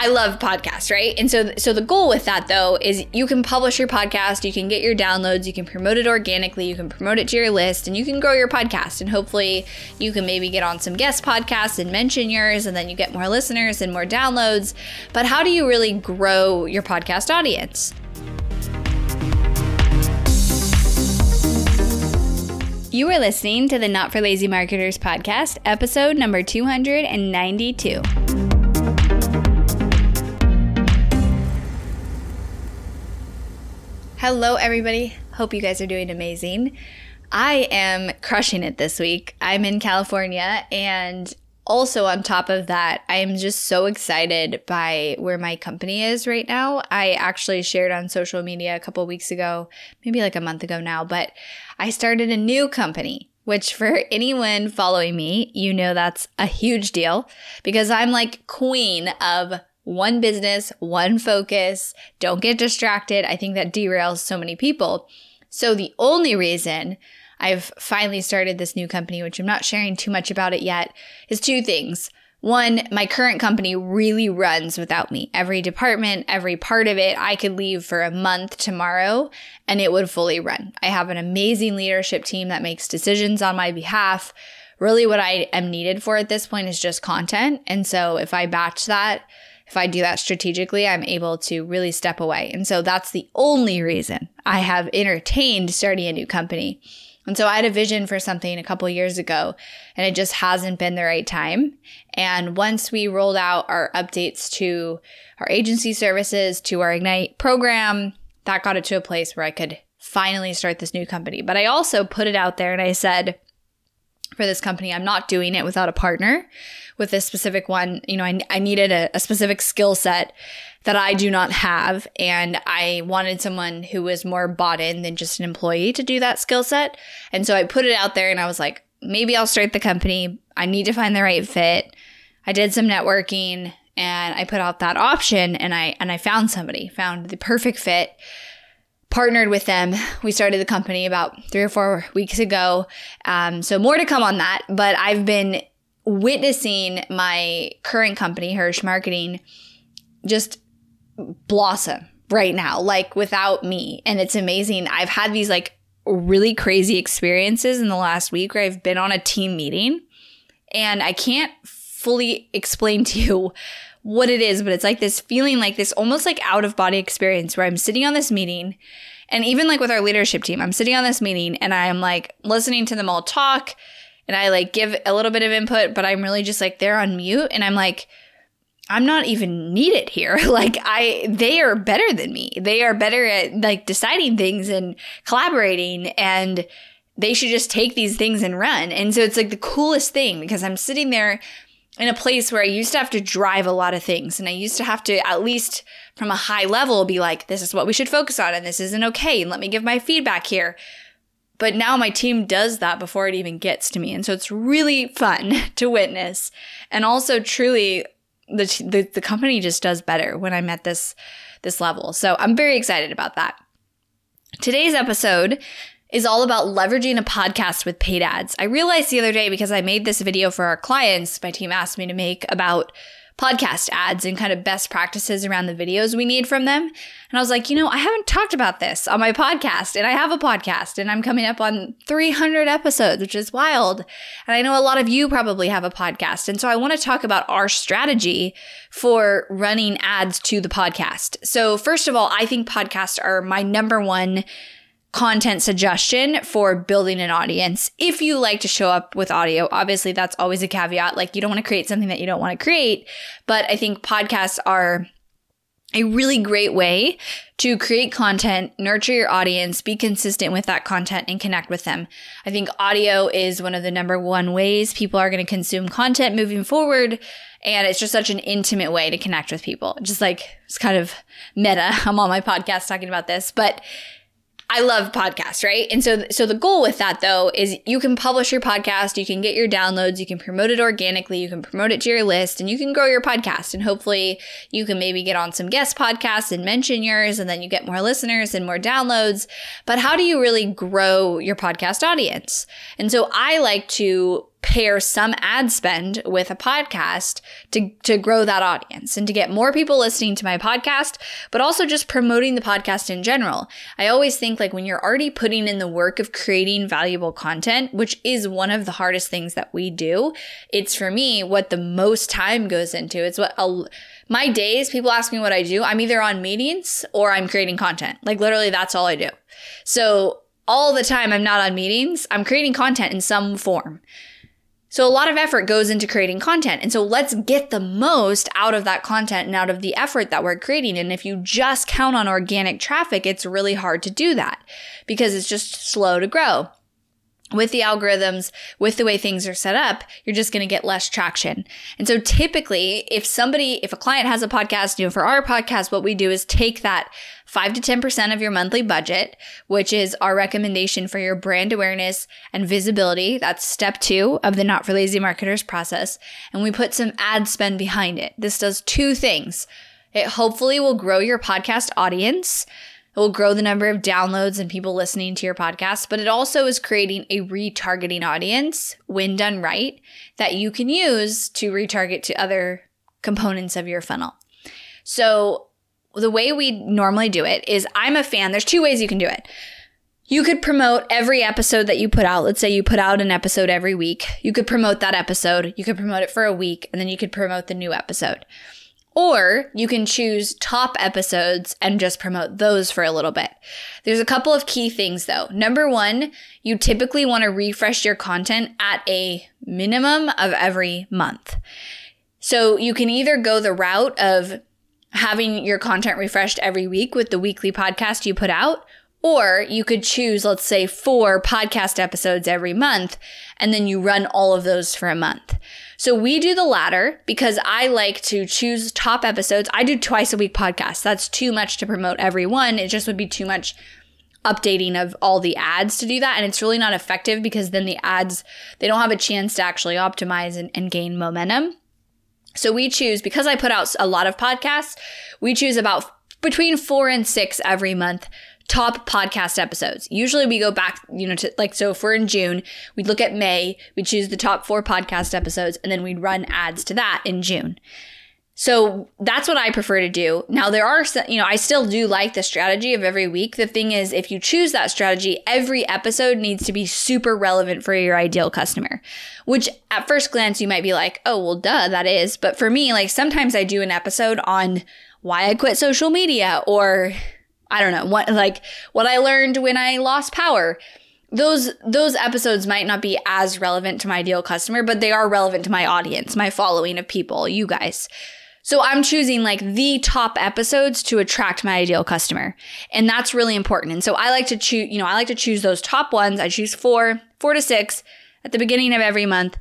I love podcasts, right? And so so the goal with that though is you can publish your podcast, you can get your downloads, you can promote it organically, you can promote it to your list and you can grow your podcast and hopefully you can maybe get on some guest podcasts and mention yours and then you get more listeners and more downloads. But how do you really grow your podcast audience? You are listening to the Not for Lazy Marketers podcast, episode number 292. Hello, everybody. Hope you guys are doing amazing. I am crushing it this week. I'm in California, and also on top of that, I am just so excited by where my company is right now. I actually shared on social media a couple weeks ago, maybe like a month ago now, but I started a new company which for anyone following me, you know that's a huge deal because I'm like queen of one business, one focus. Don't get distracted. I think that derails so many people. So the only reason I've finally started this new company, which I'm not sharing too much about it yet, is two things. One, my current company really runs without me. Every department, every part of it, I could leave for a month tomorrow and it would fully run. I have an amazing leadership team that makes decisions on my behalf. Really, what I am needed for at this point is just content. And so if I batch that, if I do that strategically, I'm able to really step away. And so that's the only reason I have entertained starting a new company. And so I had a vision for something a couple years ago, and it just hasn't been the right time. And once we rolled out our updates to our agency services, to our Ignite program, that got it to a place where I could finally start this new company. But I also put it out there and I said, for this company, I'm not doing it without a partner with this specific one, you know, I, I needed a, a specific skill set that I do not have. And I wanted someone who was more bought in than just an employee to do that skill set. And so I put it out there and I was like, maybe I'll start the company. I need to find the right fit. I did some networking and I put out that option and I and I found somebody, found the perfect fit partnered with them. We started the company about three or four weeks ago. Um, so more to come on that. But I've been witnessing my current company, Hirsh Marketing, just blossom right now, like without me. And it's amazing. I've had these like really crazy experiences in the last week where I've been on a team meeting and I can't fully explain to you what it is, but it's like this feeling like this almost like out of body experience where I'm sitting on this meeting. And even like with our leadership team, I'm sitting on this meeting and I'm like listening to them all talk and I like give a little bit of input, but I'm really just like they're on mute and I'm like, I'm not even needed here. like I they are better than me. They are better at like deciding things and collaborating and they should just take these things and run. And so it's like the coolest thing because I'm sitting there in a place where I used to have to drive a lot of things and I used to have to at least from a high level be like this is what we should focus on and this isn't okay and let me give my feedback here. But now my team does that before it even gets to me. And so it's really fun to witness. And also truly the, the, the company just does better when I'm at this, this level. So I'm very excited about that. Today's episode is all about leveraging a podcast with paid ads. I realized the other day because I made this video for our clients, my team asked me to make about podcast ads and kind of best practices around the videos we need from them. And I was like, you know, I haven't talked about this on my podcast, and I have a podcast, and I'm coming up on 300 episodes, which is wild. And I know a lot of you probably have a podcast. And so I want to talk about our strategy for running ads to the podcast. So, first of all, I think podcasts are my number one content suggestion for building an audience. If you like to show up with audio, obviously that's always a caveat. Like you don't want to create something that you don't want to create. But I think podcasts are a really great way to create content, nurture your audience, be consistent with that content and connect with them. I think audio is one of the number one ways people are going to consume content moving forward. And it's just such an intimate way to connect with people. Just like it's kind of meta. I'm on my podcast talking about this, but I love podcasts, right? And so, so the goal with that though is you can publish your podcast, you can get your downloads, you can promote it organically, you can promote it to your list, and you can grow your podcast. And hopefully, you can maybe get on some guest podcasts and mention yours, and then you get more listeners and more downloads. But how do you really grow your podcast audience? And so, I like to pair some ad spend with a podcast to, to grow that audience and to get more people listening to my podcast, but also just promoting the podcast in general. I always think like when you're already putting in the work of creating valuable content, which is one of the hardest things that we do, it's for me what the most time goes into. It's what a, my days, people ask me what I do. I'm either on meetings or I'm creating content. Like literally that's all I do. So all the time I'm not on meetings, I'm creating content in some form. So a lot of effort goes into creating content. And so let's get the most out of that content and out of the effort that we're creating. And if you just count on organic traffic, it's really hard to do that because it's just slow to grow with the algorithms, with the way things are set up, you're just going to get less traction. And so typically, if somebody, if a client has a podcast, you know, for our podcast, what we do is take that five to 10% of your monthly budget, which is our recommendation for your brand awareness and visibility. That's step two of the not for lazy marketers process. And we put some ad spend behind it. This does two things. It hopefully will grow your podcast audience it will grow the number of downloads and people listening to your podcast, but it also is creating a retargeting audience when done right that you can use to retarget to other components of your funnel. So, the way we normally do it is I'm a fan. There's two ways you can do it. You could promote every episode that you put out. Let's say you put out an episode every week. You could promote that episode. You could promote it for a week and then you could promote the new episode. Or you can choose top episodes and just promote those for a little bit. There's a couple of key things though. Number one, you typically want to refresh your content at a minimum of every month. So you can either go the route of having your content refreshed every week with the weekly podcast you put out, or you could choose, let's say, four podcast episodes every month, and then you run all of those for a month. So we do the latter because I like to choose top episodes. I do twice a week podcasts. That's too much to promote every one. It just would be too much updating of all the ads to do that. And it's really not effective because then the ads, they don't have a chance to actually optimize and, and gain momentum. So we choose, because I put out a lot of podcasts, we choose about between four and six every month top podcast episodes. Usually we go back, you know, to like, so if we're in June, we'd look at May, we'd choose the top four podcast episodes, and then we'd run ads to that in June. So that's what I prefer to do. Now, there are, you know, I still do like the strategy of every week. The thing is, if you choose that strategy, every episode needs to be super relevant for your ideal customer, which at first glance you might be like, oh, well, duh, that is. But for me, like sometimes I do an episode on why I quit social media or I don't know what like what I learned when I lost power. Those those episodes might not be as relevant to my ideal customer, but they are relevant to my audience, my following of people, you guys. So I'm choosing like the top episodes to attract my ideal customer. And that's really important. And so I like to choose, you know, I like to choose those top ones. I choose 4, 4 to 6 at the beginning of every month.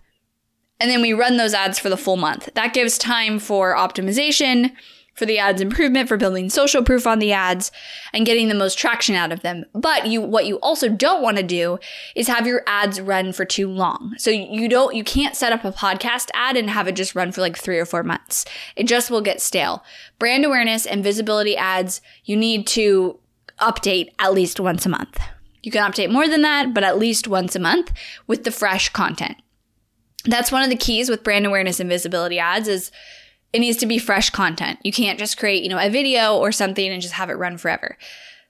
And then we run those ads for the full month. That gives time for optimization, for the ads improvement, for building social proof on the ads and getting the most traction out of them. But you, what you also don't want to do is have your ads run for too long. So you don't, you can't set up a podcast ad and have it just run for like three or four months. It just will get stale. Brand awareness and visibility ads, you need to update at least once a month. You can update more than that, but at least once a month with the fresh content. That's one of the keys with brand awareness and visibility ads is it needs to be fresh content. You can't just create, you know, a video or something and just have it run forever.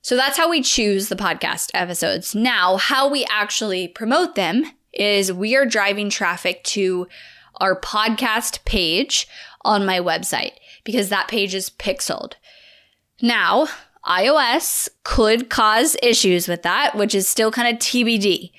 So that's how we choose the podcast episodes. Now, how we actually promote them is we are driving traffic to our podcast page on my website because that page is pixeled. Now, iOS could cause issues with that, which is still kind of TBD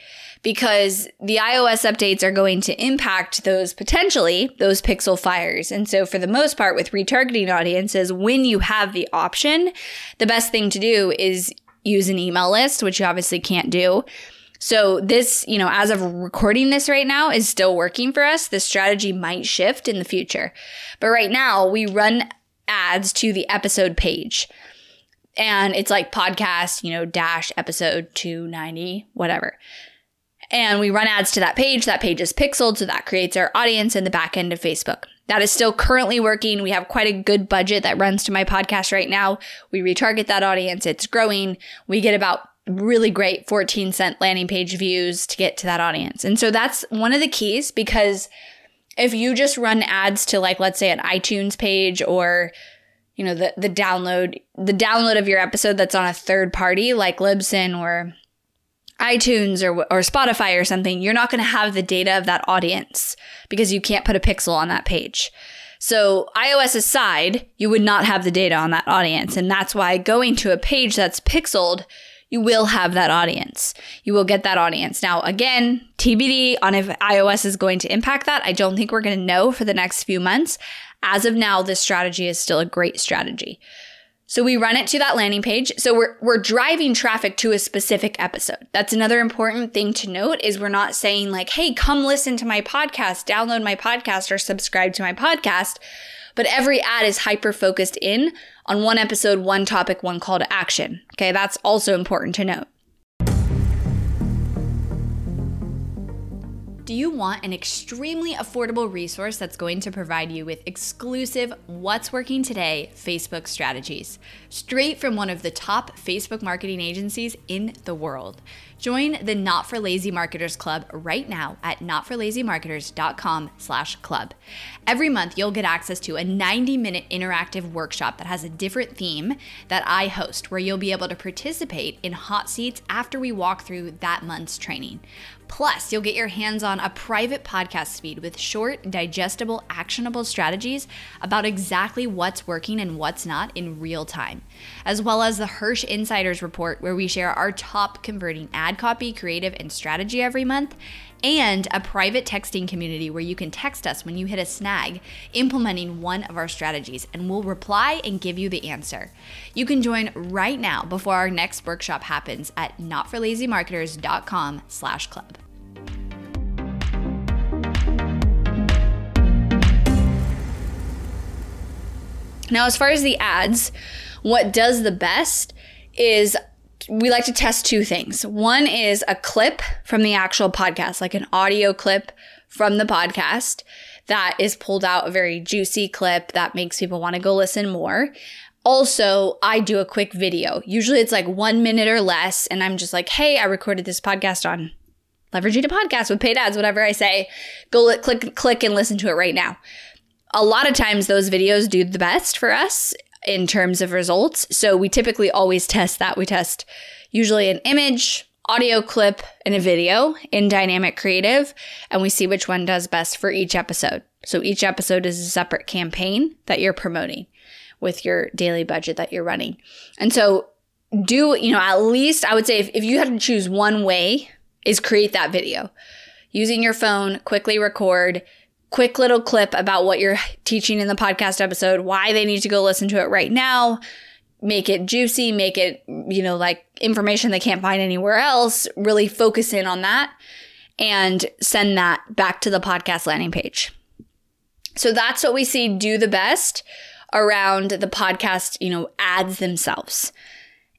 because the iOS updates are going to impact those potentially those pixel fires. And so for the most part with retargeting audiences, when you have the option, the best thing to do is use an email list, which you obviously can't do. So this, you know, as of recording this right now is still working for us. The strategy might shift in the future. But right now we run ads to the episode page. And it's like podcast, you know, dash episode 290, whatever and we run ads to that page. That page is pixeled, so that creates our audience in the back end of Facebook. That is still currently working. We have quite a good budget that runs to my podcast right now. We retarget that audience, it's growing. We get about really great 14 cent landing page views to get to that audience. And so that's one of the keys because if you just run ads to like let's say an iTunes page or you know the the download the download of your episode that's on a third party like Libsyn or iTunes or or Spotify or something, you're not going to have the data of that audience because you can't put a pixel on that page. So iOS aside, you would not have the data on that audience. And that's why going to a page that's pixeled, you will have that audience. You will get that audience. Now, again, TBD on if iOS is going to impact that. I don't think we're going to know for the next few months. As of now, this strategy is still a great strategy. So we run it to that landing page. So we're, we're driving traffic to a specific episode. That's another important thing to note is we're not saying like, Hey, come listen to my podcast, download my podcast or subscribe to my podcast. But every ad is hyper focused in on one episode, one topic, one call to action. Okay. That's also important to note. Do you want an extremely affordable resource that's going to provide you with exclusive What's Working Today Facebook strategies, straight from one of the top Facebook marketing agencies in the world? Join the Not for Lazy Marketers Club right now at notforlazymarketers.com slash club. Every month, you'll get access to a 90-minute interactive workshop that has a different theme that I host, where you'll be able to participate in hot seats after we walk through that month's training. Plus, you'll get your hands on a private podcast feed with short, digestible, actionable strategies about exactly what's working and what's not in real time, as well as the Hirsh Insiders Report, where we share our top converting ad copy, creative, and strategy every month, and a private texting community where you can text us when you hit a snag implementing one of our strategies and we'll reply and give you the answer. You can join right now before our next workshop happens at notforlazymarketers.com slash club. Now, as far as the ads, what does the best is we like to test two things. One is a clip from the actual podcast, like an audio clip from the podcast that is pulled out a very juicy clip that makes people want to go listen more. Also, I do a quick video. Usually it's like one minute or less. And I'm just like, hey, I recorded this podcast on leveraging a podcast with paid ads, whatever I say. Go li- click, click and listen to it right now. A lot of times those videos do the best for us in terms of results. So we typically always test that. We test usually an image, audio clip, and a video in dynamic creative, and we see which one does best for each episode. So each episode is a separate campaign that you're promoting with your daily budget that you're running. And so do, you know, at least I would say if, if you had to choose one way is create that video using your phone, quickly record, quick little clip about what you're teaching in the podcast episode, why they need to go listen to it right now, make it juicy, make it, you know, like information they can't find anywhere else, really focus in on that and send that back to the podcast landing page. So that's what we see do the best around the podcast, you know, ads themselves.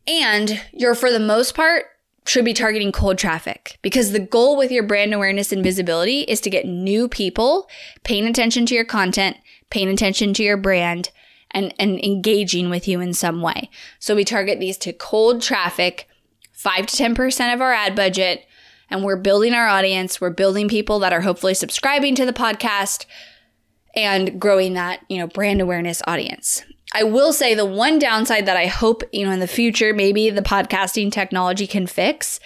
And you're for the most part should be targeting cold traffic because the goal with your brand awareness and visibility is to get new people paying attention to your content, paying attention to your brand, and, and engaging with you in some way. So we target these to cold traffic, 5 to 10% of our ad budget, and we're building our audience. We're building people that are hopefully subscribing to the podcast and growing that, you know, brand awareness audience. I will say the one downside that I hope, you know, in the future, maybe the podcasting technology can fix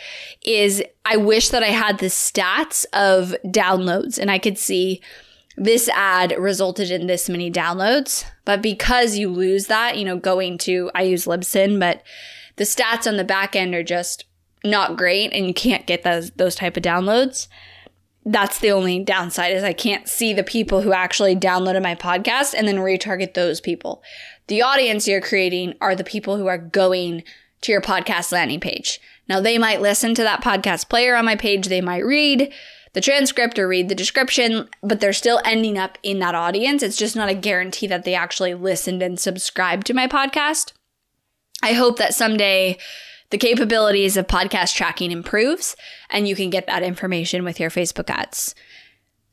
is I wish that I had the stats of downloads and I could see this ad resulted in this many downloads. But because you lose that, you know, going to, I use Libsyn, but the stats on the back end are just not great and you can't get those, those type of downloads that's the only downside is I can't see the people who actually downloaded my podcast and then retarget those people. The audience you're creating are the people who are going to your podcast landing page. Now they might listen to that podcast player on my page, they might read the transcript or read the description, but they're still ending up in that audience. It's just not a guarantee that they actually listened and subscribed to my podcast. I hope that someday the capabilities of podcast tracking improves and you can get that information with your Facebook ads.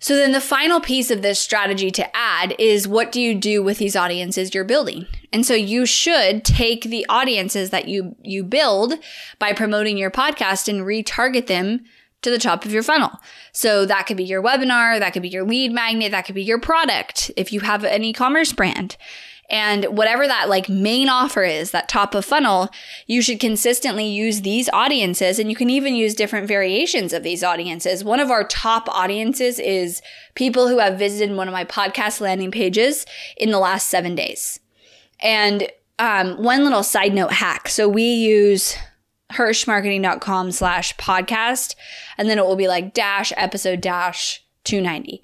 So then the final piece of this strategy to add is what do you do with these audiences you're building? And so you should take the audiences that you you build by promoting your podcast and retarget them to the top of your funnel. So that could be your webinar, that could be your lead magnet, that could be your product if you have an e-commerce brand. And whatever that like main offer is, that top of funnel, you should consistently use these audiences and you can even use different variations of these audiences. One of our top audiences is people who have visited one of my podcast landing pages in the last seven days. And um, one little side note hack. So we use hirshmarketing.com slash podcast, and then it will be like dash episode dash 290.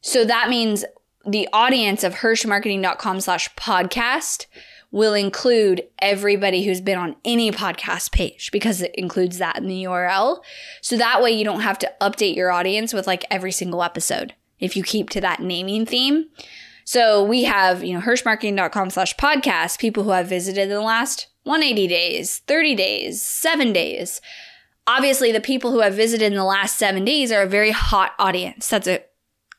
So that means the audience of hirshmarketing.com slash podcast will include everybody who's been on any podcast page because it includes that in the URL. So that way you don't have to update your audience with like every single episode if you keep to that naming theme. So we have, you know, hirshmarketing.com slash podcast, people who have visited in the last 180 days, 30 days, seven days. Obviously, the people who have visited in the last seven days are a very hot audience. That's a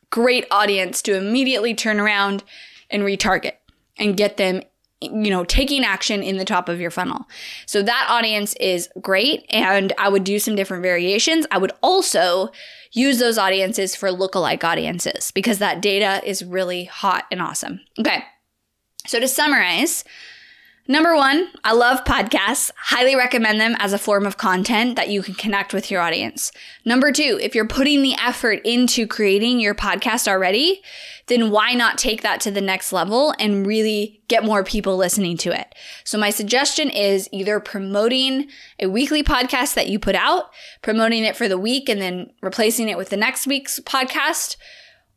great audience to immediately turn around and retarget and get them you know, taking action in the top of your funnel. So that audience is great. And I would do some different variations. I would also use those audiences for lookalike audiences because that data is really hot and awesome. Okay. So to summarize, Number one, I love podcasts. Highly recommend them as a form of content that you can connect with your audience. Number two, if you're putting the effort into creating your podcast already, then why not take that to the next level and really get more people listening to it? So my suggestion is either promoting a weekly podcast that you put out, promoting it for the week and then replacing it with the next week's podcast,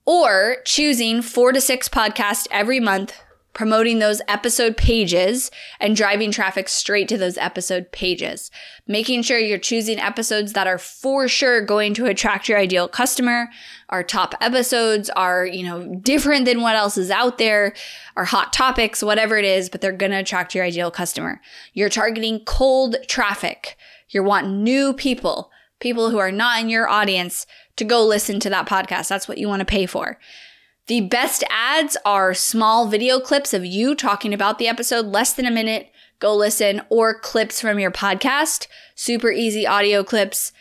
or choosing four to six podcasts every month promoting those episode pages and driving traffic straight to those episode pages. Making sure you're choosing episodes that are for sure going to attract your ideal customer. Our top episodes are, you know, different than what else is out there, our hot topics, whatever it is, but they're going to attract your ideal customer. You're targeting cold traffic. You want new people, people who are not in your audience to go listen to that podcast. That's what you want to pay for. The best ads are small video clips of you talking about the episode, less than a minute. Go listen, or clips from your podcast, super easy audio clips.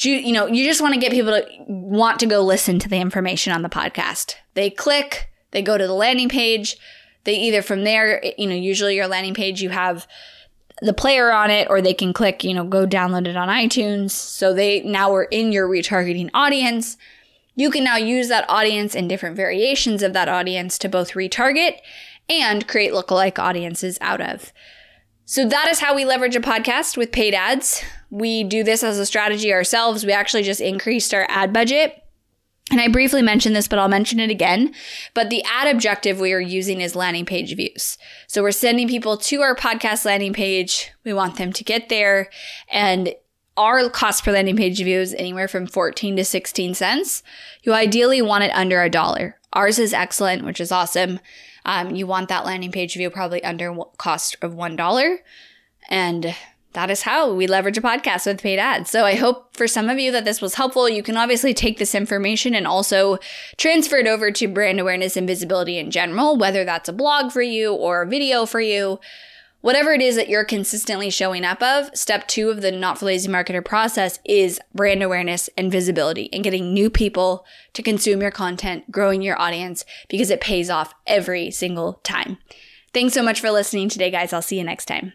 You, know, you just want to get people to want to go listen to the information on the podcast. They click, they go to the landing page. They either from there, you know, usually your landing page, you have the player on it, or they can click, you know, go download it on iTunes. So they now are in your retargeting audience you can now use that audience and different variations of that audience to both retarget and create lookalike audiences out of. So that is how we leverage a podcast with paid ads. We do this as a strategy ourselves. We actually just increased our ad budget. And I briefly mentioned this, but I'll mention it again. But the ad objective we are using is landing page views. So we're sending people to our podcast landing page. We want them to get there and our cost per landing page view is anywhere from 14 to 16 cents. You ideally want it under a dollar. Ours is excellent, which is awesome. Um, you want that landing page view probably under cost of $1. And that is how we leverage a podcast with paid ads. So I hope for some of you that this was helpful. You can obviously take this information and also transfer it over to brand awareness and visibility in general, whether that's a blog for you or a video for you. Whatever it is that you're consistently showing up of, step two of the Not for Lazy Marketer process is brand awareness and visibility and getting new people to consume your content, growing your audience because it pays off every single time. Thanks so much for listening today, guys. I'll see you next time.